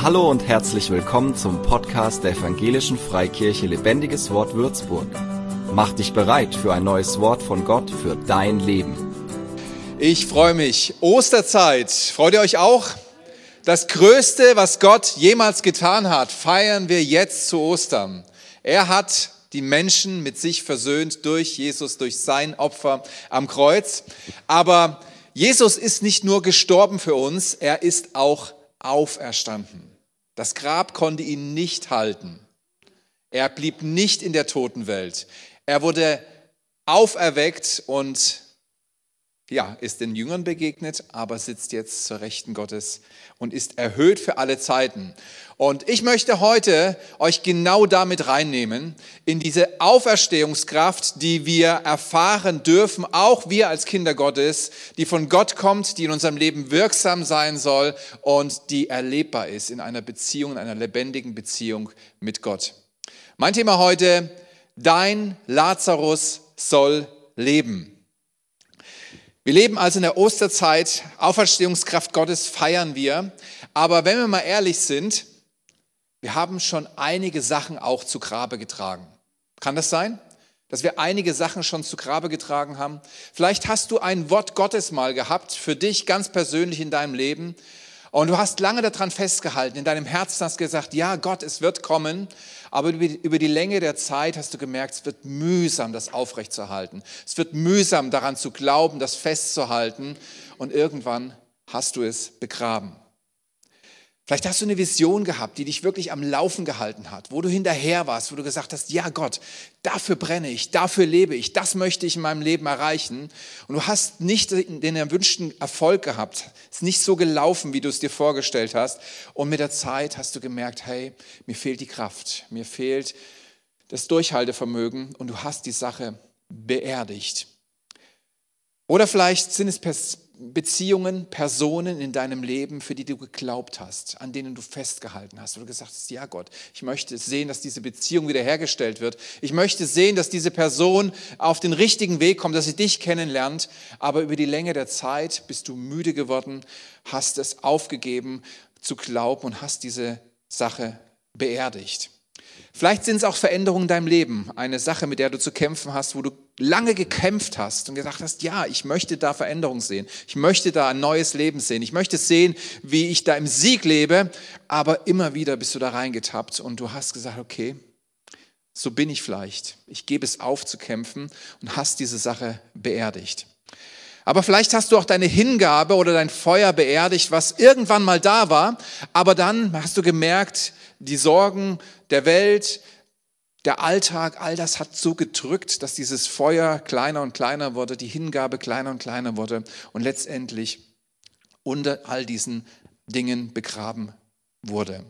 Hallo und herzlich willkommen zum Podcast der Evangelischen Freikirche Lebendiges Wort Würzburg. Mach dich bereit für ein neues Wort von Gott für dein Leben. Ich freue mich. Osterzeit. Freut ihr euch auch? Das Größte, was Gott jemals getan hat, feiern wir jetzt zu Ostern. Er hat die Menschen mit sich versöhnt durch Jesus, durch sein Opfer am Kreuz. Aber Jesus ist nicht nur gestorben für uns, er ist auch auferstanden. Das Grab konnte ihn nicht halten. Er blieb nicht in der Totenwelt. Er wurde auferweckt und ja, ist den Jüngern begegnet, aber sitzt jetzt zur Rechten Gottes und ist erhöht für alle Zeiten. Und ich möchte heute euch genau damit reinnehmen, in diese Auferstehungskraft, die wir erfahren dürfen, auch wir als Kinder Gottes, die von Gott kommt, die in unserem Leben wirksam sein soll und die erlebbar ist in einer Beziehung, in einer lebendigen Beziehung mit Gott. Mein Thema heute, dein Lazarus soll leben. Wir leben also in der Osterzeit, Auferstehungskraft Gottes feiern wir. Aber wenn wir mal ehrlich sind, wir haben schon einige Sachen auch zu Grabe getragen. Kann das sein? Dass wir einige Sachen schon zu Grabe getragen haben? Vielleicht hast du ein Wort Gottes mal gehabt, für dich ganz persönlich in deinem Leben. Und du hast lange daran festgehalten, in deinem Herzen hast gesagt, ja Gott, es wird kommen. Aber über die Länge der Zeit hast du gemerkt, es wird mühsam, das aufrechtzuerhalten. Es wird mühsam, daran zu glauben, das festzuhalten. Und irgendwann hast du es begraben. Vielleicht hast du eine Vision gehabt, die dich wirklich am Laufen gehalten hat, wo du hinterher warst, wo du gesagt hast, ja Gott, dafür brenne ich, dafür lebe ich, das möchte ich in meinem Leben erreichen. Und du hast nicht den erwünschten Erfolg gehabt, es ist nicht so gelaufen, wie du es dir vorgestellt hast. Und mit der Zeit hast du gemerkt, hey, mir fehlt die Kraft, mir fehlt das Durchhaltevermögen und du hast die Sache beerdigt. Oder vielleicht sind es Beziehungen, Personen in deinem Leben, für die du geglaubt hast, an denen du festgehalten hast, wo du gesagt hast, ja Gott, ich möchte sehen, dass diese Beziehung wiederhergestellt wird. Ich möchte sehen, dass diese Person auf den richtigen Weg kommt, dass sie dich kennenlernt. Aber über die Länge der Zeit bist du müde geworden, hast es aufgegeben zu glauben und hast diese Sache beerdigt. Vielleicht sind es auch Veränderungen in deinem Leben, eine Sache, mit der du zu kämpfen hast, wo du lange gekämpft hast und gesagt hast, ja, ich möchte da Veränderung sehen, ich möchte da ein neues Leben sehen, ich möchte sehen, wie ich da im Sieg lebe, aber immer wieder bist du da reingetappt und du hast gesagt, okay, so bin ich vielleicht, ich gebe es auf zu kämpfen und hast diese Sache beerdigt. Aber vielleicht hast du auch deine Hingabe oder dein Feuer beerdigt, was irgendwann mal da war, aber dann hast du gemerkt, die Sorgen der Welt, der Alltag, all das hat so gedrückt, dass dieses Feuer kleiner und kleiner wurde, die Hingabe kleiner und kleiner wurde und letztendlich unter all diesen Dingen begraben wurde.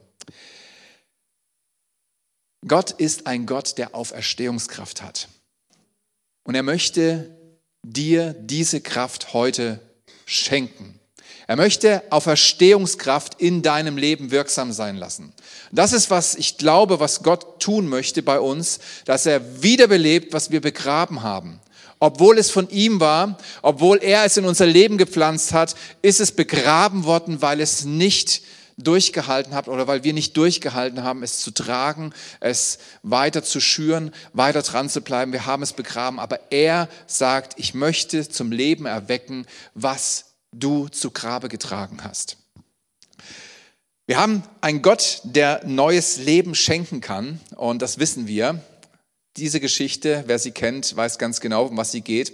Gott ist ein Gott, der Auferstehungskraft hat. Und er möchte dir diese Kraft heute schenken. Er möchte Auferstehungskraft in deinem Leben wirksam sein lassen. Das ist, was ich glaube, was Gott tun möchte bei uns, dass er wiederbelebt, was wir begraben haben. Obwohl es von ihm war, obwohl er es in unser Leben gepflanzt hat, ist es begraben worden, weil es nicht durchgehalten hat oder weil wir nicht durchgehalten haben, es zu tragen, es weiter zu schüren, weiter dran zu bleiben. Wir haben es begraben, aber er sagt, ich möchte zum Leben erwecken, was du zu Grabe getragen hast. Wir haben einen Gott, der neues Leben schenken kann und das wissen wir. Diese Geschichte, wer sie kennt, weiß ganz genau, um was sie geht.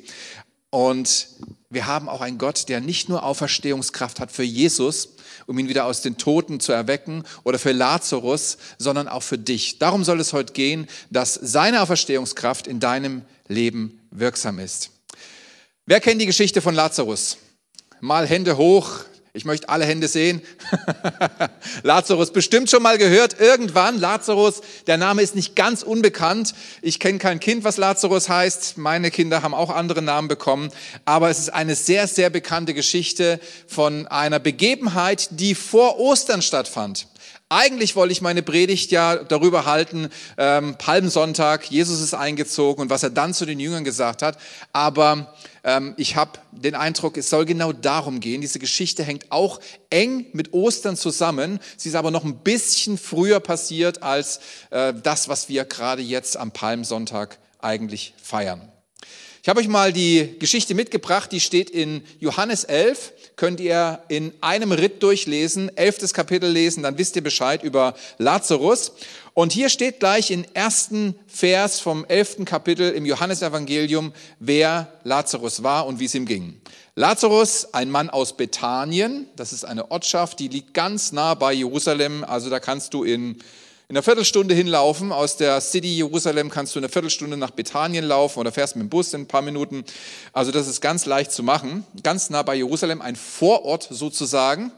Und wir haben auch einen Gott, der nicht nur Auferstehungskraft hat für Jesus, um ihn wieder aus den Toten zu erwecken, oder für Lazarus, sondern auch für dich. Darum soll es heute gehen, dass seine Auferstehungskraft in deinem Leben wirksam ist. Wer kennt die Geschichte von Lazarus? Mal Hände hoch. Ich möchte alle Hände sehen. Lazarus, bestimmt schon mal gehört. Irgendwann, Lazarus, der Name ist nicht ganz unbekannt. Ich kenne kein Kind, was Lazarus heißt. Meine Kinder haben auch andere Namen bekommen. Aber es ist eine sehr, sehr bekannte Geschichte von einer Begebenheit, die vor Ostern stattfand. Eigentlich wollte ich meine Predigt ja darüber halten, ähm, Palmsonntag, Jesus ist eingezogen und was er dann zu den Jüngern gesagt hat. Aber ich habe den Eindruck, es soll genau darum gehen. Diese Geschichte hängt auch eng mit Ostern zusammen. Sie ist aber noch ein bisschen früher passiert als äh, das, was wir gerade jetzt am Palmsonntag eigentlich feiern. Ich habe euch mal die Geschichte mitgebracht, die steht in Johannes 11, könnt ihr in einem Ritt durchlesen, elftes Kapitel lesen, dann wisst ihr Bescheid über Lazarus. Und hier steht gleich im ersten Vers vom elften Kapitel im Johannesevangelium, wer Lazarus war und wie es ihm ging. Lazarus, ein Mann aus Bethanien, das ist eine Ortschaft, die liegt ganz nah bei Jerusalem, also da kannst du in in einer Viertelstunde hinlaufen. Aus der City Jerusalem kannst du in einer Viertelstunde nach Bethanien laufen oder fährst mit dem Bus in ein paar Minuten. Also das ist ganz leicht zu machen. Ganz nah bei Jerusalem, ein Vorort sozusagen.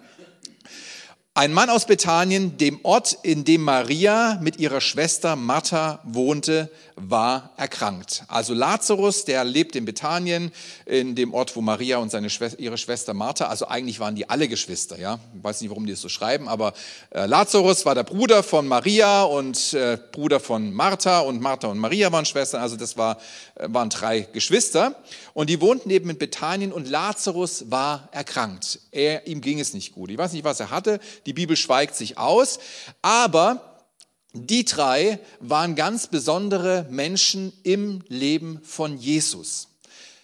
Ein Mann aus Bethanien, dem Ort, in dem Maria mit ihrer Schwester Martha wohnte, war erkrankt. Also Lazarus, der lebt in Bethanien, in dem Ort, wo Maria und seine Schwester, ihre Schwester Martha, also eigentlich waren die alle Geschwister, ja. Ich weiß nicht, warum die das so schreiben, aber äh, Lazarus war der Bruder von Maria und äh, Bruder von Martha und Martha und Maria waren Schwestern, also das war, äh, waren drei Geschwister. Und die wohnten eben in Bethanien und Lazarus war erkrankt. Er, ihm ging es nicht gut. Ich weiß nicht, was er hatte. Die Bibel schweigt sich aus. Aber die drei waren ganz besondere Menschen im Leben von Jesus.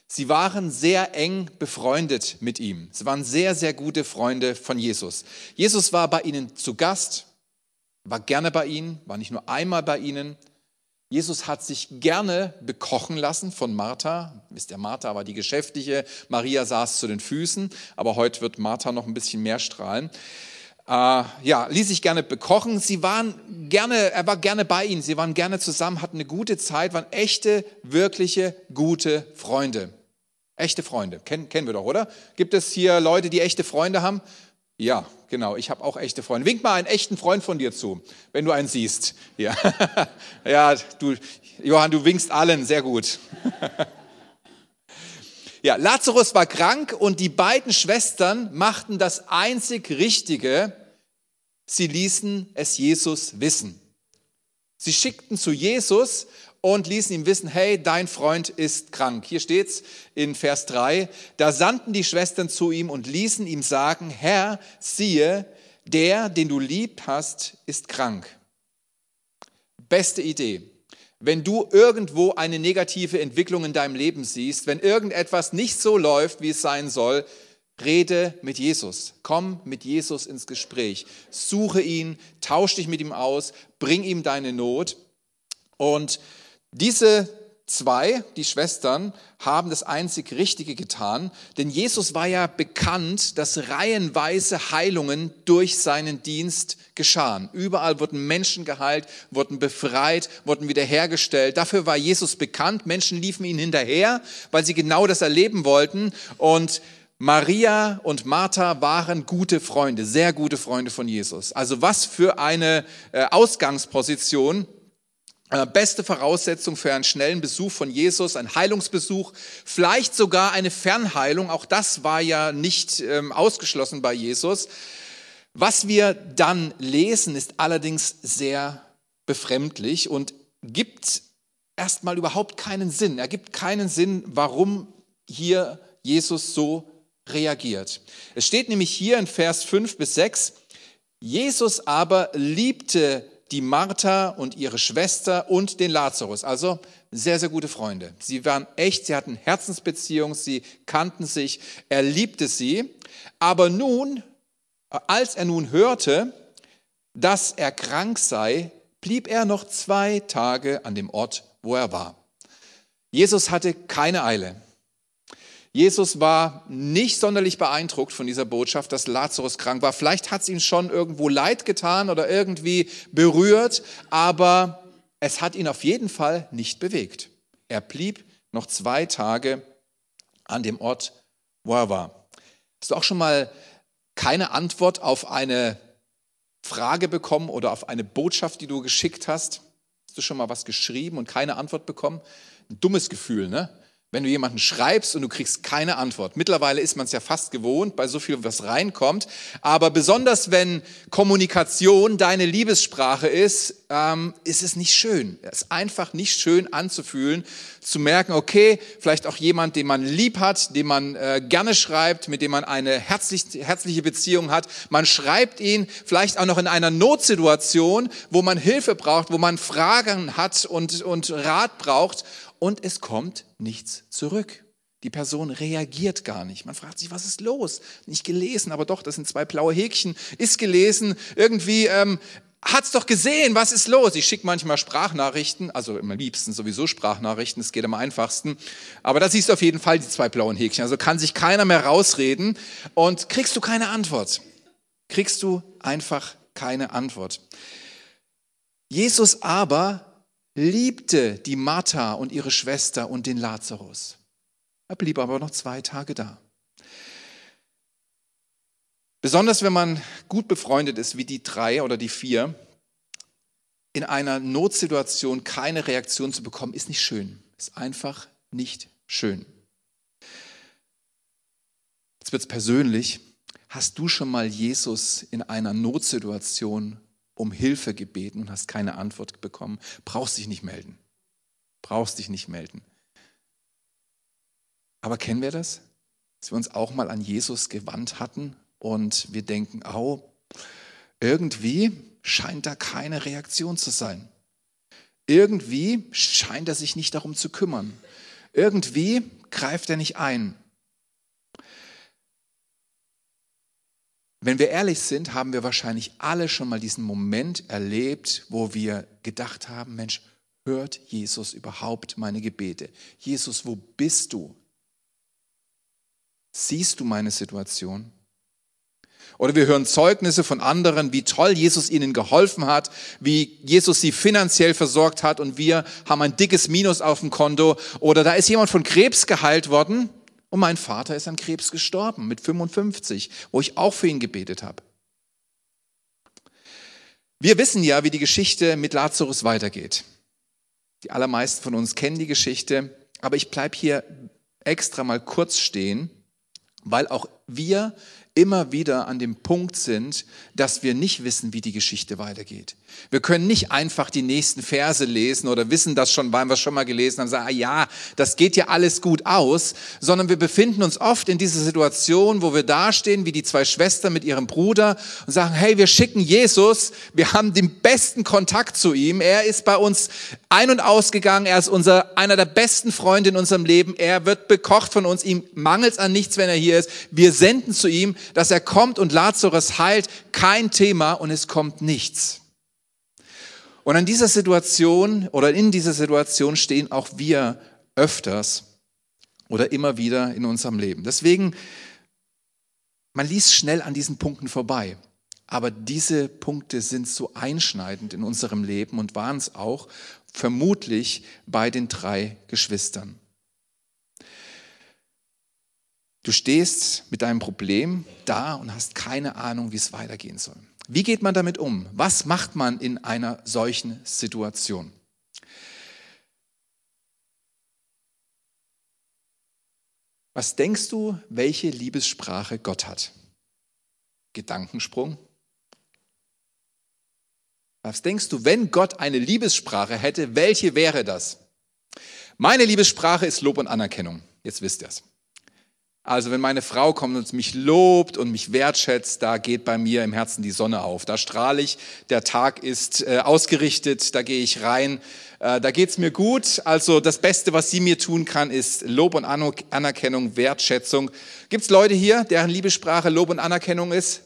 Sie waren sehr eng befreundet mit ihm. Sie waren sehr, sehr gute Freunde von Jesus. Jesus war bei ihnen zu Gast, war gerne bei ihnen, war nicht nur einmal bei ihnen. Jesus hat sich gerne bekochen lassen von Martha. Wisst ihr, Martha war die Geschäftliche, Maria saß zu den Füßen, aber heute wird Martha noch ein bisschen mehr strahlen äh, ja, ließ sich gerne bekochen. Sie waren gerne, er war gerne bei ihnen. Sie waren gerne zusammen, hatten eine gute Zeit, waren echte, wirkliche, gute Freunde. Echte Freunde. Kennen, kennen wir doch, oder? Gibt es hier Leute, die echte Freunde haben? Ja, genau. Ich habe auch echte Freunde. Wink mal einen echten Freund von dir zu, wenn du einen siehst. Ja, ja du, Johann, du winkst allen. Sehr gut. Ja, Lazarus war krank und die beiden Schwestern machten das einzig Richtige. Sie ließen es Jesus wissen. Sie schickten zu Jesus und ließen ihm wissen, hey, dein Freund ist krank. Hier steht's in Vers 3. Da sandten die Schwestern zu ihm und ließen ihm sagen, Herr, siehe, der, den du lieb hast, ist krank. Beste Idee wenn du irgendwo eine negative Entwicklung in deinem Leben siehst, wenn irgendetwas nicht so läuft, wie es sein soll, rede mit Jesus. Komm mit Jesus ins Gespräch. Suche ihn, tausch dich mit ihm aus, bring ihm deine Not. Und diese zwei, die Schwestern, haben das einzig Richtige getan, denn Jesus war ja bekannt, dass reihenweise Heilungen durch seinen Dienst geschahen. Überall wurden Menschen geheilt, wurden befreit, wurden wiederhergestellt. Dafür war Jesus bekannt. Menschen liefen ihn hinterher, weil sie genau das erleben wollten. Und Maria und Martha waren gute Freunde, sehr gute Freunde von Jesus. Also was für eine äh, Ausgangsposition beste Voraussetzung für einen schnellen Besuch von Jesus, ein Heilungsbesuch, vielleicht sogar eine Fernheilung. Auch das war ja nicht ähm, ausgeschlossen bei Jesus. Was wir dann lesen, ist allerdings sehr befremdlich und gibt erstmal überhaupt keinen Sinn. Er gibt keinen Sinn, warum hier Jesus so reagiert. Es steht nämlich hier in Vers 5 bis 6, Jesus aber liebte die Martha und ihre Schwester und den Lazarus. Also sehr, sehr gute Freunde. Sie waren echt, sie hatten Herzensbeziehungen, sie kannten sich, er liebte sie. Aber nun, als er nun hörte, dass er krank sei, blieb er noch zwei Tage an dem Ort, wo er war. Jesus hatte keine Eile. Jesus war nicht sonderlich beeindruckt von dieser Botschaft, dass Lazarus krank war. Vielleicht hat es ihm schon irgendwo leid getan oder irgendwie berührt, aber es hat ihn auf jeden Fall nicht bewegt. Er blieb noch zwei Tage an dem Ort, wo er war. Hast du auch schon mal keine Antwort auf eine Frage bekommen oder auf eine Botschaft, die du geschickt hast? Hast du schon mal was geschrieben und keine Antwort bekommen? Ein dummes Gefühl, ne? Wenn du jemanden schreibst und du kriegst keine Antwort. Mittlerweile ist man es ja fast gewohnt, bei so viel, was reinkommt. Aber besonders wenn Kommunikation deine Liebessprache ist, ähm, ist es nicht schön. Es ist einfach nicht schön anzufühlen, zu merken, okay, vielleicht auch jemand, den man lieb hat, den man äh, gerne schreibt, mit dem man eine herzlich, herzliche Beziehung hat. Man schreibt ihn vielleicht auch noch in einer Notsituation, wo man Hilfe braucht, wo man Fragen hat und, und Rat braucht und es kommt nichts zurück. Die Person reagiert gar nicht. Man fragt sich, was ist los? Nicht gelesen, aber doch, das sind zwei blaue Häkchen. Ist gelesen. Irgendwie ähm, hat's doch gesehen, was ist los? Ich schicke manchmal Sprachnachrichten, also am liebsten sowieso Sprachnachrichten, das geht am einfachsten. Aber da siehst du auf jeden Fall die zwei blauen Häkchen. Also kann sich keiner mehr rausreden und kriegst du keine Antwort. Kriegst du einfach keine Antwort. Jesus aber liebte die Martha und ihre Schwester und den Lazarus. Er blieb aber noch zwei Tage da. Besonders wenn man gut befreundet ist, wie die drei oder die vier, in einer Notsituation keine Reaktion zu bekommen, ist nicht schön. Ist einfach nicht schön. Jetzt wird es persönlich. Hast du schon mal Jesus in einer Notsituation um Hilfe gebeten und hast keine Antwort bekommen? Brauchst dich nicht melden. Brauchst dich nicht melden. Aber kennen wir das? Dass wir uns auch mal an Jesus gewandt hatten und wir denken, oh, irgendwie scheint da keine Reaktion zu sein. Irgendwie scheint er sich nicht darum zu kümmern. Irgendwie greift er nicht ein. Wenn wir ehrlich sind, haben wir wahrscheinlich alle schon mal diesen Moment erlebt, wo wir gedacht haben, Mensch, hört Jesus überhaupt meine Gebete? Jesus, wo bist du? Siehst du meine Situation? Oder wir hören Zeugnisse von anderen, wie toll Jesus ihnen geholfen hat, wie Jesus sie finanziell versorgt hat und wir haben ein dickes Minus auf dem Konto. Oder da ist jemand von Krebs geheilt worden und mein Vater ist an Krebs gestorben mit 55, wo ich auch für ihn gebetet habe. Wir wissen ja, wie die Geschichte mit Lazarus weitergeht. Die allermeisten von uns kennen die Geschichte, aber ich bleibe hier extra mal kurz stehen weil auch wir immer wieder an dem Punkt sind, dass wir nicht wissen, wie die Geschichte weitergeht. Wir können nicht einfach die nächsten Verse lesen oder wissen das schon, weil wir es schon mal gelesen haben, sagen, ah ja, das geht ja alles gut aus, sondern wir befinden uns oft in dieser Situation, wo wir dastehen, wie die zwei Schwestern mit ihrem Bruder und sagen, hey, wir schicken Jesus, wir haben den besten Kontakt zu ihm, er ist bei uns ein- und ausgegangen, er ist unser, einer der besten Freunde in unserem Leben, er wird bekocht von uns, ihm mangelt an nichts, wenn er hier ist, wir senden zu ihm, dass er kommt und Lazarus heilt, kein Thema und es kommt nichts. Und an dieser Situation oder in dieser Situation stehen auch wir öfters oder immer wieder in unserem Leben. Deswegen, man liest schnell an diesen Punkten vorbei. Aber diese Punkte sind so einschneidend in unserem Leben und waren es auch vermutlich bei den drei Geschwistern. Du stehst mit deinem Problem da und hast keine Ahnung, wie es weitergehen soll. Wie geht man damit um? Was macht man in einer solchen Situation? Was denkst du, welche Liebessprache Gott hat? Gedankensprung? Was denkst du, wenn Gott eine Liebessprache hätte, welche wäre das? Meine Liebessprache ist Lob und Anerkennung. Jetzt wisst ihr es. Also wenn meine Frau kommt und mich lobt und mich wertschätzt, da geht bei mir im Herzen die Sonne auf. Da strahle ich, der Tag ist äh, ausgerichtet, da gehe ich rein, äh, da geht's mir gut. Also das Beste, was sie mir tun kann, ist Lob und Anerkennung, Wertschätzung. Gibt's Leute hier, deren Liebessprache Lob und Anerkennung ist?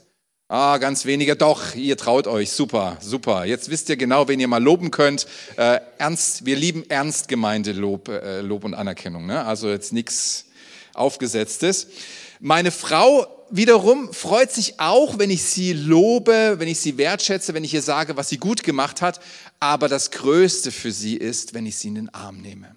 Ah, ganz wenige. Doch, ihr traut euch. Super, super. Jetzt wisst ihr genau, wen ihr mal loben könnt. Äh, ernst, wir lieben ernst gemeinte Lob, äh, Lob und Anerkennung. Ne? Also jetzt nichts aufgesetztes. Meine Frau wiederum freut sich auch, wenn ich sie lobe, wenn ich sie wertschätze, wenn ich ihr sage, was sie gut gemacht hat. Aber das Größte für sie ist, wenn ich sie in den Arm nehme.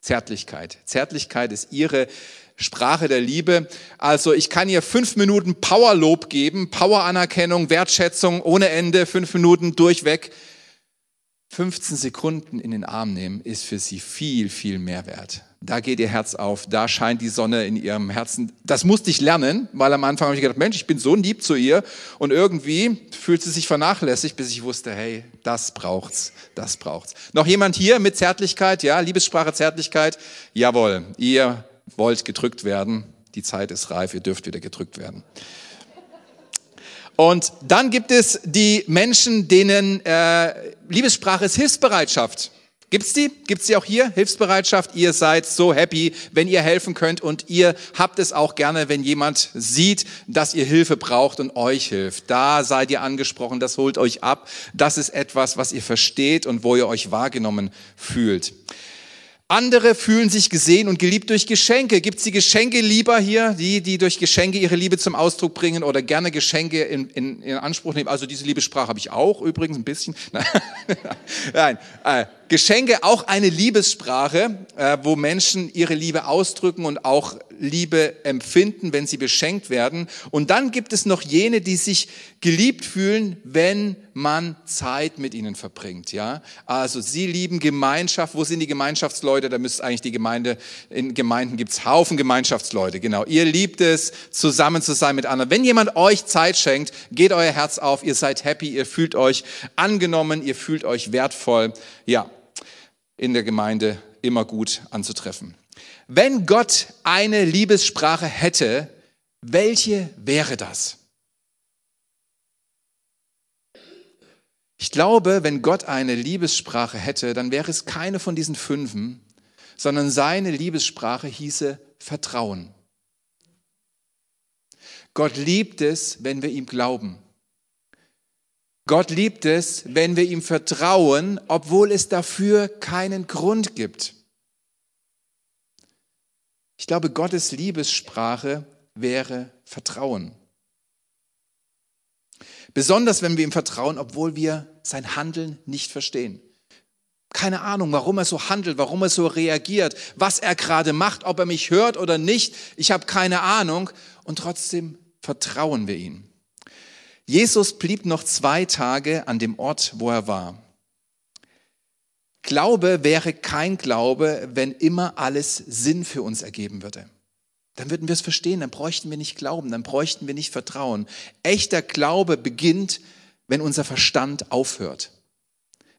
Zärtlichkeit. Zärtlichkeit ist ihre Sprache der Liebe. Also ich kann ihr fünf Minuten Powerlob geben, Poweranerkennung, Wertschätzung ohne Ende, fünf Minuten durchweg. 15 Sekunden in den Arm nehmen ist für sie viel, viel mehr wert. Da geht ihr Herz auf, da scheint die Sonne in ihrem Herzen. Das musste ich lernen, weil am Anfang habe ich gedacht, Mensch, ich bin so lieb zu ihr und irgendwie fühlt sie sich vernachlässigt, bis ich wusste, hey, das braucht's, das braucht's. Noch jemand hier mit Zärtlichkeit? Ja, Liebessprache, Zärtlichkeit? Jawohl, ihr wollt gedrückt werden. Die Zeit ist reif, ihr dürft wieder gedrückt werden. Und dann gibt es die Menschen, denen äh, Liebessprache ist Hilfsbereitschaft. Gibt's die? Gibt's die auch hier? Hilfsbereitschaft. Ihr seid so happy, wenn ihr helfen könnt und ihr habt es auch gerne, wenn jemand sieht, dass ihr Hilfe braucht und euch hilft. Da seid ihr angesprochen, das holt euch ab. Das ist etwas, was ihr versteht und wo ihr euch wahrgenommen fühlt. Andere fühlen sich gesehen und geliebt durch Geschenke. Gibt es die Geschenke lieber hier, die, die durch Geschenke ihre Liebe zum Ausdruck bringen oder gerne Geschenke in, in, in Anspruch nehmen? Also diese Liebessprache habe ich auch übrigens ein bisschen. Nein, äh, Geschenke auch eine Liebessprache, äh, wo Menschen ihre Liebe ausdrücken und auch Liebe empfinden, wenn sie beschenkt werden. Und dann gibt es noch jene, die sich geliebt fühlen, wenn man Zeit mit ihnen verbringt. Ja, also sie lieben Gemeinschaft. Wo sind die Gemeinschaftsleute? Da müsste eigentlich die Gemeinde. In Gemeinden gibt's Haufen Gemeinschaftsleute. Genau. Ihr liebt es, zusammen zu sein mit anderen. Wenn jemand euch Zeit schenkt, geht euer Herz auf. Ihr seid happy. Ihr fühlt euch angenommen. Ihr fühlt euch wertvoll. Ja, in der Gemeinde immer gut anzutreffen. Wenn Gott eine Liebessprache hätte, welche wäre das? Ich glaube, wenn Gott eine Liebessprache hätte, dann wäre es keine von diesen fünfen, sondern seine Liebessprache hieße Vertrauen. Gott liebt es, wenn wir ihm glauben. Gott liebt es, wenn wir ihm vertrauen, obwohl es dafür keinen Grund gibt. Ich glaube, Gottes Liebessprache wäre Vertrauen. Besonders wenn wir ihm vertrauen, obwohl wir sein Handeln nicht verstehen. Keine Ahnung, warum er so handelt, warum er so reagiert, was er gerade macht, ob er mich hört oder nicht. Ich habe keine Ahnung und trotzdem vertrauen wir ihm. Jesus blieb noch zwei Tage an dem Ort, wo er war. Glaube wäre kein Glaube, wenn immer alles Sinn für uns ergeben würde. Dann würden wir es verstehen, dann bräuchten wir nicht glauben, dann bräuchten wir nicht vertrauen. Echter Glaube beginnt, wenn unser Verstand aufhört,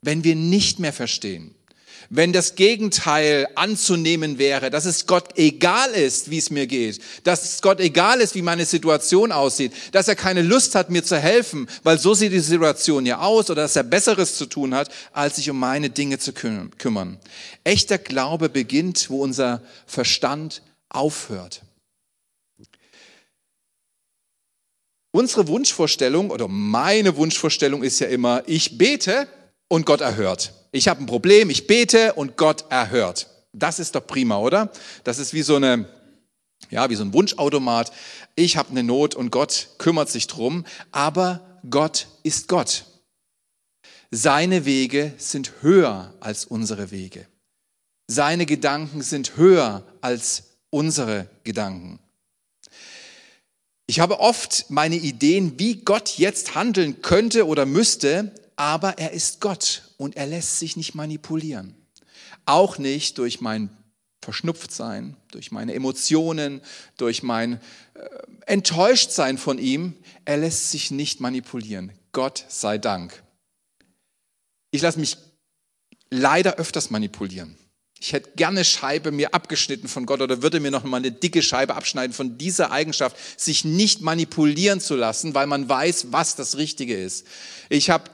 wenn wir nicht mehr verstehen, wenn das Gegenteil anzunehmen wäre, dass es Gott egal ist, wie es mir geht, dass es Gott egal ist, wie meine Situation aussieht, dass er keine Lust hat, mir zu helfen, weil so sieht die Situation ja aus, oder dass er Besseres zu tun hat, als sich um meine Dinge zu kümmern. Echter Glaube beginnt, wo unser Verstand aufhört. Unsere Wunschvorstellung oder meine Wunschvorstellung ist ja immer, ich bete und Gott erhört. Ich habe ein Problem, ich bete und Gott erhört. Das ist doch prima, oder? Das ist wie so eine ja, wie so ein Wunschautomat. Ich habe eine Not und Gott kümmert sich drum, aber Gott ist Gott. Seine Wege sind höher als unsere Wege. Seine Gedanken sind höher als unsere Gedanken. Ich habe oft meine Ideen, wie Gott jetzt handeln könnte oder müsste, aber er ist Gott und er lässt sich nicht manipulieren. Auch nicht durch mein Verschnupftsein, durch meine Emotionen, durch mein äh, Enttäuschtsein von ihm. Er lässt sich nicht manipulieren. Gott sei Dank. Ich lasse mich leider öfters manipulieren. Ich hätte gerne Scheibe mir abgeschnitten von Gott oder würde mir noch mal eine dicke Scheibe abschneiden von dieser Eigenschaft, sich nicht manipulieren zu lassen, weil man weiß, was das Richtige ist. Ich habe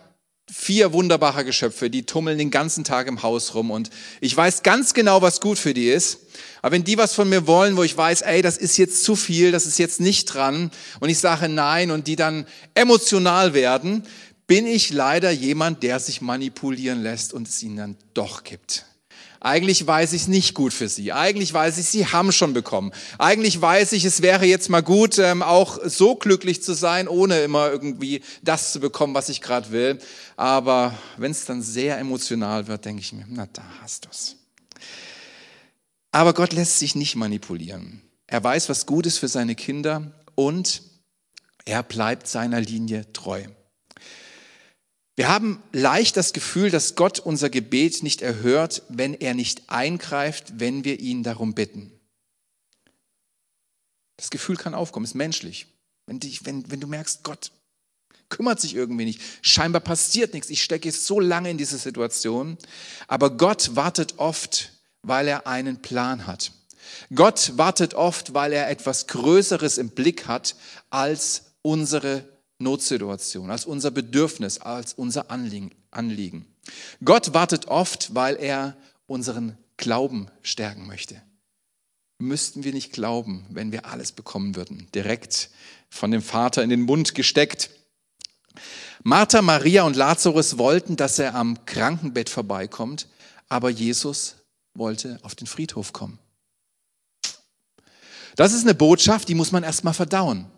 vier wunderbare Geschöpfe, die tummeln den ganzen Tag im Haus rum und ich weiß ganz genau, was gut für die ist. Aber wenn die was von mir wollen, wo ich weiß, ey, das ist jetzt zu viel, das ist jetzt nicht dran und ich sage nein und die dann emotional werden, bin ich leider jemand, der sich manipulieren lässt und es ihnen dann doch gibt. Eigentlich weiß ich es nicht gut für sie. Eigentlich weiß ich, sie haben schon bekommen. Eigentlich weiß ich, es wäre jetzt mal gut, ähm, auch so glücklich zu sein, ohne immer irgendwie das zu bekommen, was ich gerade will. Aber wenn es dann sehr emotional wird, denke ich mir, na da hast du's. Aber Gott lässt sich nicht manipulieren. Er weiß, was gut ist für seine Kinder und er bleibt seiner Linie treu. Wir haben leicht das Gefühl, dass Gott unser Gebet nicht erhört, wenn er nicht eingreift, wenn wir ihn darum bitten. Das Gefühl kann aufkommen, ist menschlich. Wenn, dich, wenn, wenn du merkst, Gott kümmert sich irgendwie nicht, scheinbar passiert nichts, ich stecke jetzt so lange in dieser Situation, aber Gott wartet oft, weil er einen Plan hat. Gott wartet oft, weil er etwas Größeres im Blick hat als unsere Notsituation, als unser Bedürfnis, als unser Anliegen. Gott wartet oft, weil er unseren Glauben stärken möchte. Müssten wir nicht glauben, wenn wir alles bekommen würden, direkt von dem Vater in den Mund gesteckt. Martha, Maria und Lazarus wollten, dass er am Krankenbett vorbeikommt, aber Jesus wollte auf den Friedhof kommen. Das ist eine Botschaft, die muss man erstmal verdauen.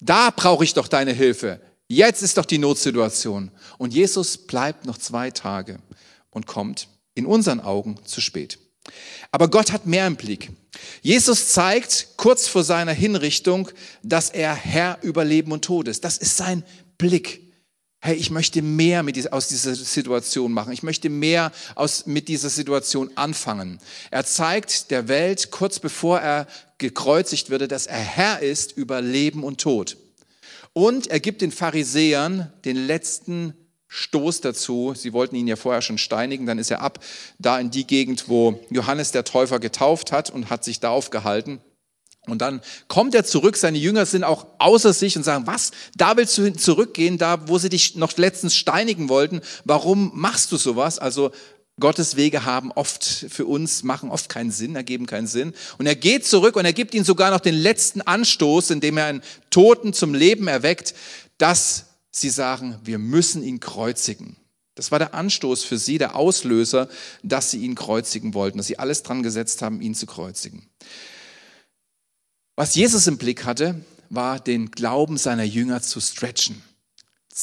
Da brauche ich doch deine Hilfe. Jetzt ist doch die Notsituation. Und Jesus bleibt noch zwei Tage und kommt in unseren Augen zu spät. Aber Gott hat mehr im Blick. Jesus zeigt kurz vor seiner Hinrichtung, dass er Herr über Leben und Tod ist. Das ist sein Blick. Hey, ich möchte mehr mit aus dieser Situation machen. Ich möchte mehr aus, mit dieser Situation anfangen. Er zeigt der Welt kurz bevor er gekreuzigt würde, dass er Herr ist über Leben und Tod. Und er gibt den Pharisäern den letzten Stoß dazu. Sie wollten ihn ja vorher schon steinigen, dann ist er ab da in die Gegend, wo Johannes der Täufer getauft hat und hat sich da aufgehalten. Und dann kommt er zurück, seine Jünger sind auch außer sich und sagen, was, da willst du zurückgehen, da wo sie dich noch letztens steinigen wollten, warum machst du sowas? Also Gottes Wege haben oft für uns, machen oft keinen Sinn, ergeben keinen Sinn. Und er geht zurück und er gibt ihnen sogar noch den letzten Anstoß, indem er einen Toten zum Leben erweckt, dass sie sagen, wir müssen ihn kreuzigen. Das war der Anstoß für sie, der Auslöser, dass sie ihn kreuzigen wollten, dass sie alles dran gesetzt haben, ihn zu kreuzigen. Was Jesus im Blick hatte, war den Glauben seiner Jünger zu stretchen,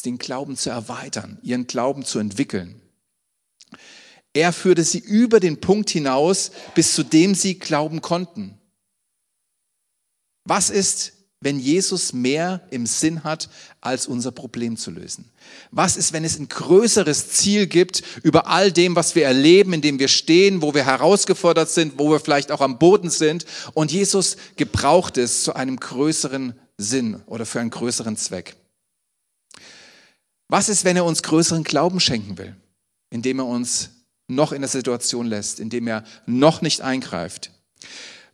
den Glauben zu erweitern, ihren Glauben zu entwickeln. Er führte sie über den Punkt hinaus, bis zu dem sie glauben konnten. Was ist, wenn Jesus mehr im Sinn hat, als unser Problem zu lösen? Was ist, wenn es ein größeres Ziel gibt über all dem, was wir erleben, in dem wir stehen, wo wir herausgefordert sind, wo wir vielleicht auch am Boden sind und Jesus gebraucht es zu einem größeren Sinn oder für einen größeren Zweck? Was ist, wenn er uns größeren Glauben schenken will, indem er uns noch in der Situation lässt, indem er noch nicht eingreift?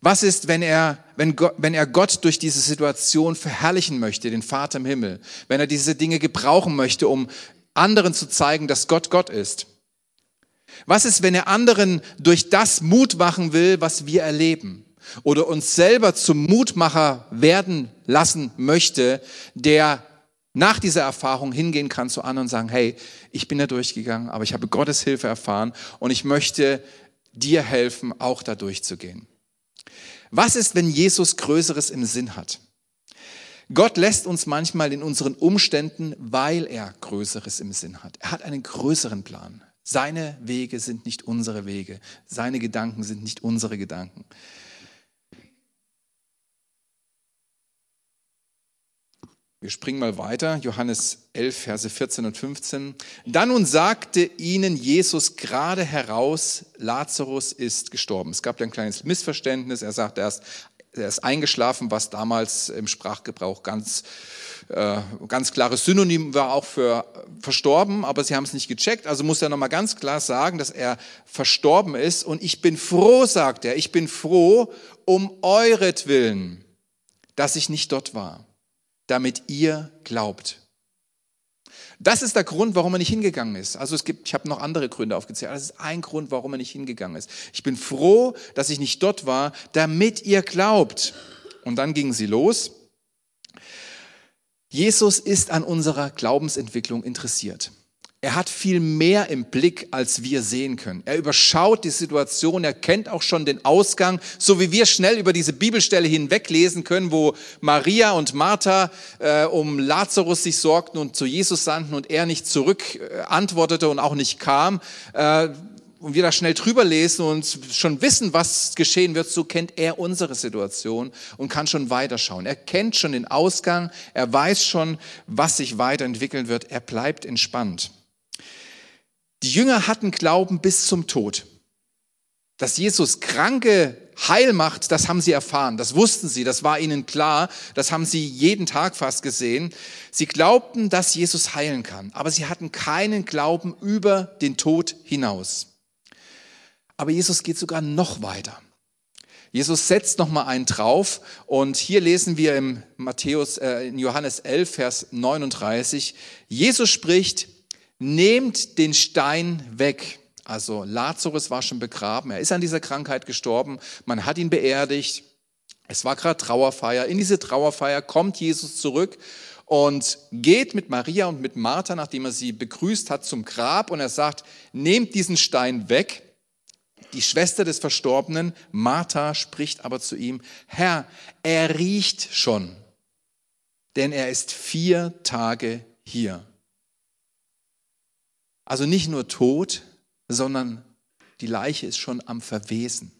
Was ist, wenn er, wenn, Gott, wenn er Gott durch diese Situation verherrlichen möchte, den Vater im Himmel? Wenn er diese Dinge gebrauchen möchte, um anderen zu zeigen, dass Gott Gott ist? Was ist, wenn er anderen durch das Mut machen will, was wir erleben? Oder uns selber zum Mutmacher werden lassen möchte, der nach dieser Erfahrung hingehen kann zu anderen und sagen, hey, ich bin da durchgegangen, aber ich habe Gottes Hilfe erfahren und ich möchte dir helfen, auch da durchzugehen. Was ist, wenn Jesus Größeres im Sinn hat? Gott lässt uns manchmal in unseren Umständen, weil er Größeres im Sinn hat. Er hat einen größeren Plan. Seine Wege sind nicht unsere Wege. Seine Gedanken sind nicht unsere Gedanken. Wir springen mal weiter, Johannes 11, Verse 14 und 15. Dann nun sagte ihnen Jesus gerade heraus, Lazarus ist gestorben. Es gab ein kleines Missverständnis. Er sagt erst, er ist eingeschlafen, was damals im Sprachgebrauch ganz, äh, ganz klares Synonym war auch für verstorben, aber sie haben es nicht gecheckt. Also muss er nochmal ganz klar sagen, dass er verstorben ist. Und ich bin froh, sagt er, ich bin froh um euretwillen, dass ich nicht dort war damit ihr glaubt. Das ist der Grund, warum er nicht hingegangen ist. Also es gibt, ich habe noch andere Gründe aufgezählt. Das ist ein Grund, warum er nicht hingegangen ist. Ich bin froh, dass ich nicht dort war, damit ihr glaubt. Und dann gingen sie los. Jesus ist an unserer Glaubensentwicklung interessiert. Er hat viel mehr im Blick, als wir sehen können. Er überschaut die Situation, er kennt auch schon den Ausgang, so wie wir schnell über diese Bibelstelle hinweglesen können, wo Maria und Martha äh, um Lazarus sich sorgten und zu Jesus sandten und er nicht zurück äh, antwortete und auch nicht kam. Äh, und wir da schnell drüber lesen und schon wissen, was geschehen wird, so kennt er unsere Situation und kann schon weiterschauen. Er kennt schon den Ausgang, er weiß schon, was sich weiterentwickeln wird, er bleibt entspannt. Die Jünger hatten Glauben bis zum Tod. Dass Jesus Kranke heil macht, das haben sie erfahren, das wussten sie, das war ihnen klar, das haben sie jeden Tag fast gesehen. Sie glaubten, dass Jesus heilen kann, aber sie hatten keinen Glauben über den Tod hinaus. Aber Jesus geht sogar noch weiter. Jesus setzt noch mal einen drauf und hier lesen wir im Matthäus äh, in Johannes 11 Vers 39 Jesus spricht nehmt den Stein weg. Also Lazarus war schon begraben, er ist an dieser Krankheit gestorben, man hat ihn beerdigt, es war gerade Trauerfeier. In diese Trauerfeier kommt Jesus zurück und geht mit Maria und mit Martha, nachdem er sie begrüßt hat, zum Grab und er sagt, nehmt diesen Stein weg. Die Schwester des Verstorbenen, Martha, spricht aber zu ihm, Herr, er riecht schon, denn er ist vier Tage hier. Also nicht nur tot, sondern die Leiche ist schon am Verwesen.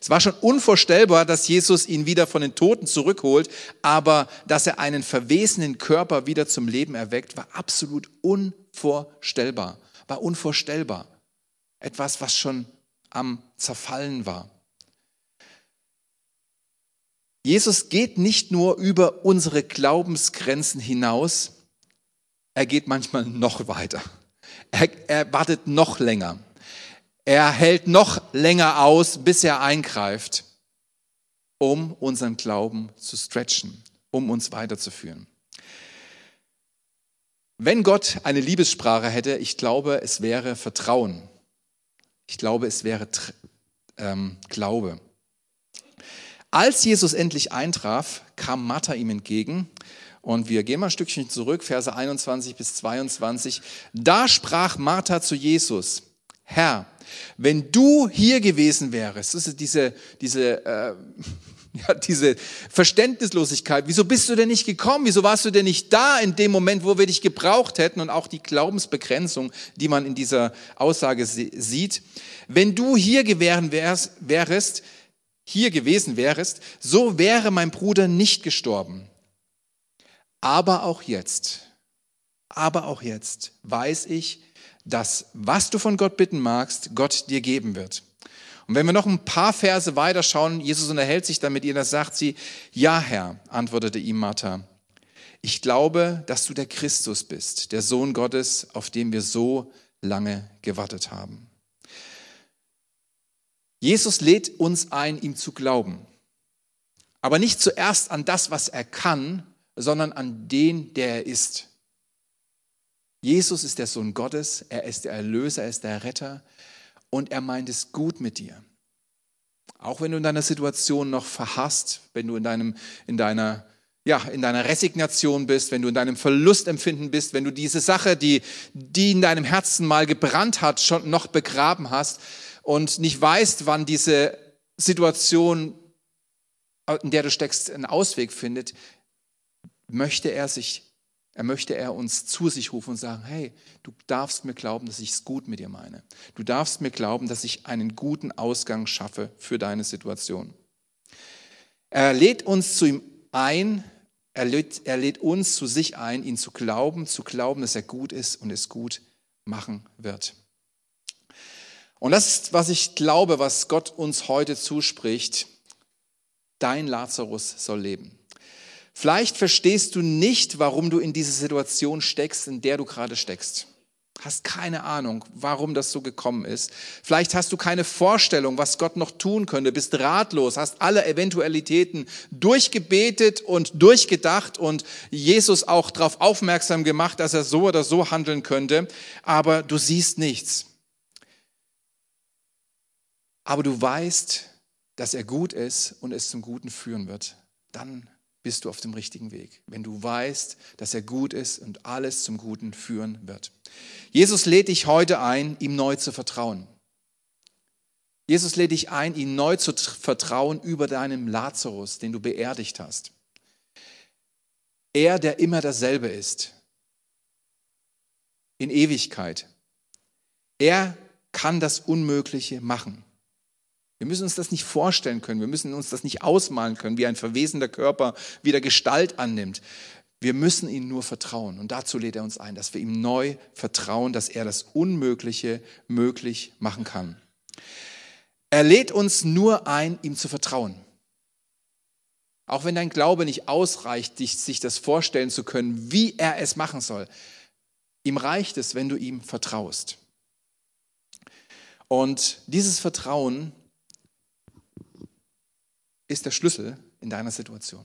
Es war schon unvorstellbar, dass Jesus ihn wieder von den Toten zurückholt, aber dass er einen verwesenen Körper wieder zum Leben erweckt, war absolut unvorstellbar. War unvorstellbar. Etwas, was schon am Zerfallen war. Jesus geht nicht nur über unsere Glaubensgrenzen hinaus, er geht manchmal noch weiter. Er, er wartet noch länger. Er hält noch länger aus, bis er eingreift, um unseren Glauben zu stretchen, um uns weiterzuführen. Wenn Gott eine Liebessprache hätte, ich glaube, es wäre Vertrauen. Ich glaube, es wäre ähm, Glaube. Als Jesus endlich eintraf, kam Martha ihm entgegen und wir gehen mal ein Stückchen zurück, Verse 21 bis 22. Da sprach Martha zu Jesus, Herr, wenn du hier gewesen wärst, das ist diese, diese, äh, ja, diese Verständnislosigkeit, wieso bist du denn nicht gekommen? Wieso warst du denn nicht da in dem Moment, wo wir dich gebraucht hätten? Und auch die Glaubensbegrenzung, die man in dieser Aussage sieht. Wenn du hier gewesen wärst, wärst, hier gewesen wärst, so wäre mein Bruder nicht gestorben. Aber auch jetzt, aber auch jetzt weiß ich, dass was du von Gott bitten magst, Gott dir geben wird. Und wenn wir noch ein paar Verse weiter schauen, Jesus unterhält sich dann mit ihr, da sagt sie, ja Herr, antwortete ihm Martha, ich glaube, dass du der Christus bist, der Sohn Gottes, auf den wir so lange gewartet haben. Jesus lädt uns ein, ihm zu glauben. Aber nicht zuerst an das, was er kann, sondern an den, der er ist. Jesus ist der Sohn Gottes, er ist der Erlöser, er ist der Retter und er meint es gut mit dir. Auch wenn du in deiner Situation noch verhasst, wenn du in, deinem, in, deiner, ja, in deiner Resignation bist, wenn du in deinem Verlustempfinden bist, wenn du diese Sache, die, die in deinem Herzen mal gebrannt hat, schon noch begraben hast und nicht weißt, wann diese Situation, in der du steckst, einen Ausweg findet, möchte er sich, er möchte er uns zu sich rufen und sagen, hey, du darfst mir glauben, dass ich es gut mit dir meine. Du darfst mir glauben, dass ich einen guten Ausgang schaffe für deine Situation. Er lädt uns zu ihm ein, er lädt, er lädt uns zu sich ein, ihn zu glauben, zu glauben, dass er gut ist und es gut machen wird. Und das ist, was ich glaube, was Gott uns heute zuspricht. Dein Lazarus soll leben. Vielleicht verstehst du nicht, warum du in diese Situation steckst, in der du gerade steckst. Hast keine Ahnung, warum das so gekommen ist. Vielleicht hast du keine Vorstellung, was Gott noch tun könnte, bist ratlos, hast alle Eventualitäten durchgebetet und durchgedacht und Jesus auch darauf aufmerksam gemacht, dass er so oder so handeln könnte, aber du siehst nichts. Aber du weißt, dass er gut ist und es zum Guten führen wird. Dann bist du auf dem richtigen Weg, wenn du weißt, dass er gut ist und alles zum Guten führen wird. Jesus lädt dich heute ein, ihm neu zu vertrauen. Jesus lädt dich ein, ihm neu zu vertrauen über deinem Lazarus, den du beerdigt hast. Er, der immer dasselbe ist, in Ewigkeit. Er, kann das Unmögliche machen. Wir müssen uns das nicht vorstellen können, wir müssen uns das nicht ausmalen können, wie ein verwesender Körper wieder Gestalt annimmt. Wir müssen ihm nur vertrauen. Und dazu lädt er uns ein, dass wir ihm neu vertrauen, dass er das Unmögliche möglich machen kann. Er lädt uns nur ein, ihm zu vertrauen. Auch wenn dein Glaube nicht ausreicht, sich das vorstellen zu können, wie er es machen soll. Ihm reicht es, wenn du ihm vertraust. Und dieses Vertrauen ist der Schlüssel in deiner Situation.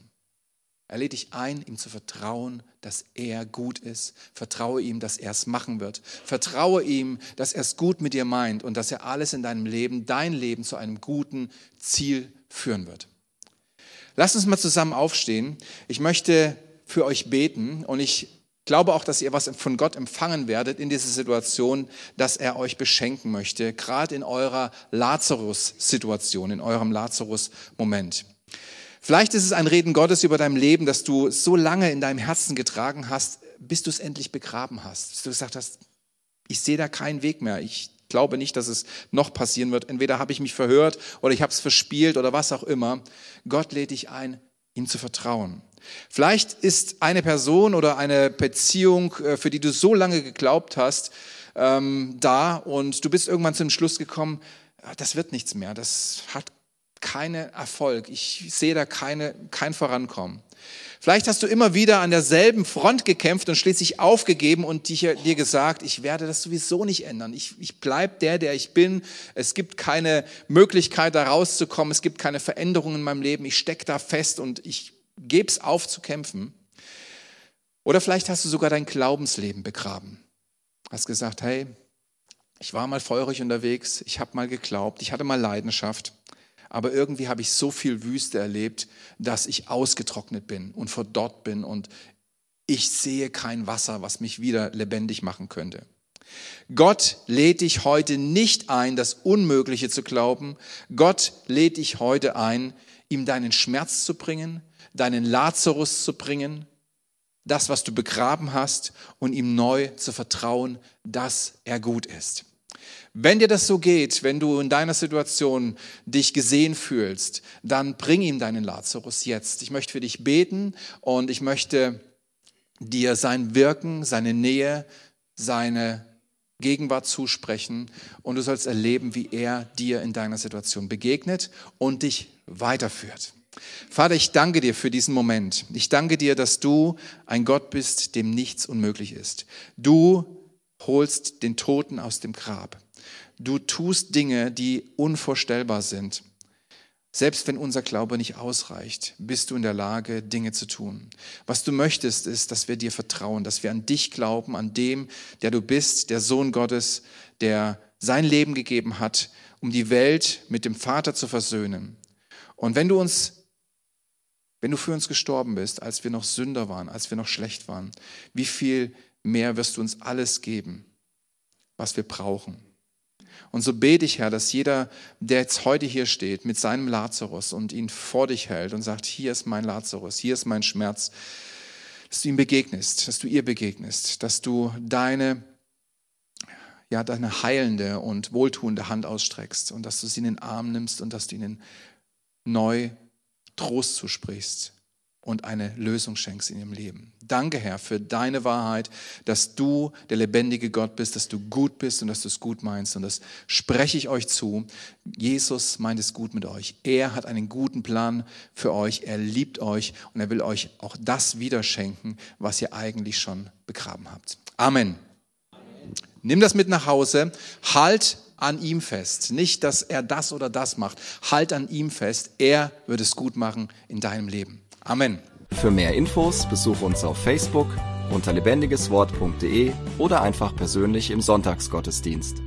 Er lädt dich ein, ihm zu vertrauen, dass er gut ist. Vertraue ihm, dass er es machen wird. Vertraue ihm, dass er es gut mit dir meint und dass er alles in deinem Leben, dein Leben zu einem guten Ziel führen wird. Lass uns mal zusammen aufstehen. Ich möchte für euch beten und ich glaube auch, dass ihr was von Gott empfangen werdet in dieser Situation, dass er euch beschenken möchte, gerade in eurer Lazarus-Situation, in eurem Lazarus-Moment. Vielleicht ist es ein Reden Gottes über dein Leben, das du so lange in deinem Herzen getragen hast, bis du es endlich begraben hast. Bis du gesagt hast, ich sehe da keinen Weg mehr. Ich glaube nicht, dass es noch passieren wird. Entweder habe ich mich verhört oder ich habe es verspielt oder was auch immer. Gott lädt dich ein, ihm zu vertrauen. Vielleicht ist eine Person oder eine Beziehung, äh, für die du so lange geglaubt hast, ähm, da und du bist irgendwann zum Schluss gekommen, ah, das wird nichts mehr, das hat keinen Erfolg. Ich sehe da keine, kein Vorankommen. Vielleicht hast du immer wieder an derselben Front gekämpft und schließlich aufgegeben und dir, dir gesagt, ich werde das sowieso nicht ändern. Ich, ich bleib der, der ich bin. Es gibt keine Möglichkeit, da rauszukommen. Es gibt keine Veränderungen in meinem Leben. Ich stecke da fest und ich gebe es auf zu kämpfen. Oder vielleicht hast du sogar dein Glaubensleben begraben. Hast gesagt, hey, ich war mal feurig unterwegs, ich habe mal geglaubt, ich hatte mal Leidenschaft aber irgendwie habe ich so viel Wüste erlebt, dass ich ausgetrocknet bin und verdorrt bin und ich sehe kein Wasser, was mich wieder lebendig machen könnte. Gott lädt dich heute nicht ein, das Unmögliche zu glauben. Gott lädt dich heute ein, ihm deinen Schmerz zu bringen, deinen Lazarus zu bringen, das, was du begraben hast, und ihm neu zu vertrauen, dass er gut ist. Wenn dir das so geht, wenn du in deiner Situation dich gesehen fühlst, dann bring ihm deinen Lazarus jetzt. Ich möchte für dich beten und ich möchte dir sein Wirken, seine Nähe, seine Gegenwart zusprechen und du sollst erleben, wie er dir in deiner Situation begegnet und dich weiterführt. Vater, ich danke dir für diesen Moment. Ich danke dir, dass du ein Gott bist, dem nichts unmöglich ist. Du holst den Toten aus dem Grab. Du tust Dinge, die unvorstellbar sind. Selbst wenn unser Glaube nicht ausreicht, bist du in der Lage, Dinge zu tun. Was du möchtest, ist, dass wir dir vertrauen, dass wir an dich glauben, an dem, der du bist, der Sohn Gottes, der sein Leben gegeben hat, um die Welt mit dem Vater zu versöhnen. Und wenn du uns, wenn du für uns gestorben bist, als wir noch Sünder waren, als wir noch schlecht waren, wie viel mehr wirst du uns alles geben, was wir brauchen. Und so bete ich, Herr, dass jeder, der jetzt heute hier steht mit seinem Lazarus und ihn vor dich hält und sagt, hier ist mein Lazarus, hier ist mein Schmerz, dass du ihm begegnest, dass du ihr begegnest, dass du deine, ja, deine heilende und wohltuende Hand ausstreckst und dass du sie in den Arm nimmst und dass du ihnen neu Trost zusprichst und eine Lösung schenkst in ihrem Leben. Danke, Herr, für deine Wahrheit, dass du der lebendige Gott bist, dass du gut bist und dass du es gut meinst. Und das spreche ich euch zu. Jesus meint es gut mit euch. Er hat einen guten Plan für euch. Er liebt euch und er will euch auch das wieder schenken, was ihr eigentlich schon begraben habt. Amen. Amen. Nimm das mit nach Hause. Halt an ihm fest. Nicht, dass er das oder das macht. Halt an ihm fest. Er wird es gut machen in deinem Leben. Amen. Für mehr Infos besuche uns auf Facebook unter lebendigeswort.de oder einfach persönlich im Sonntagsgottesdienst.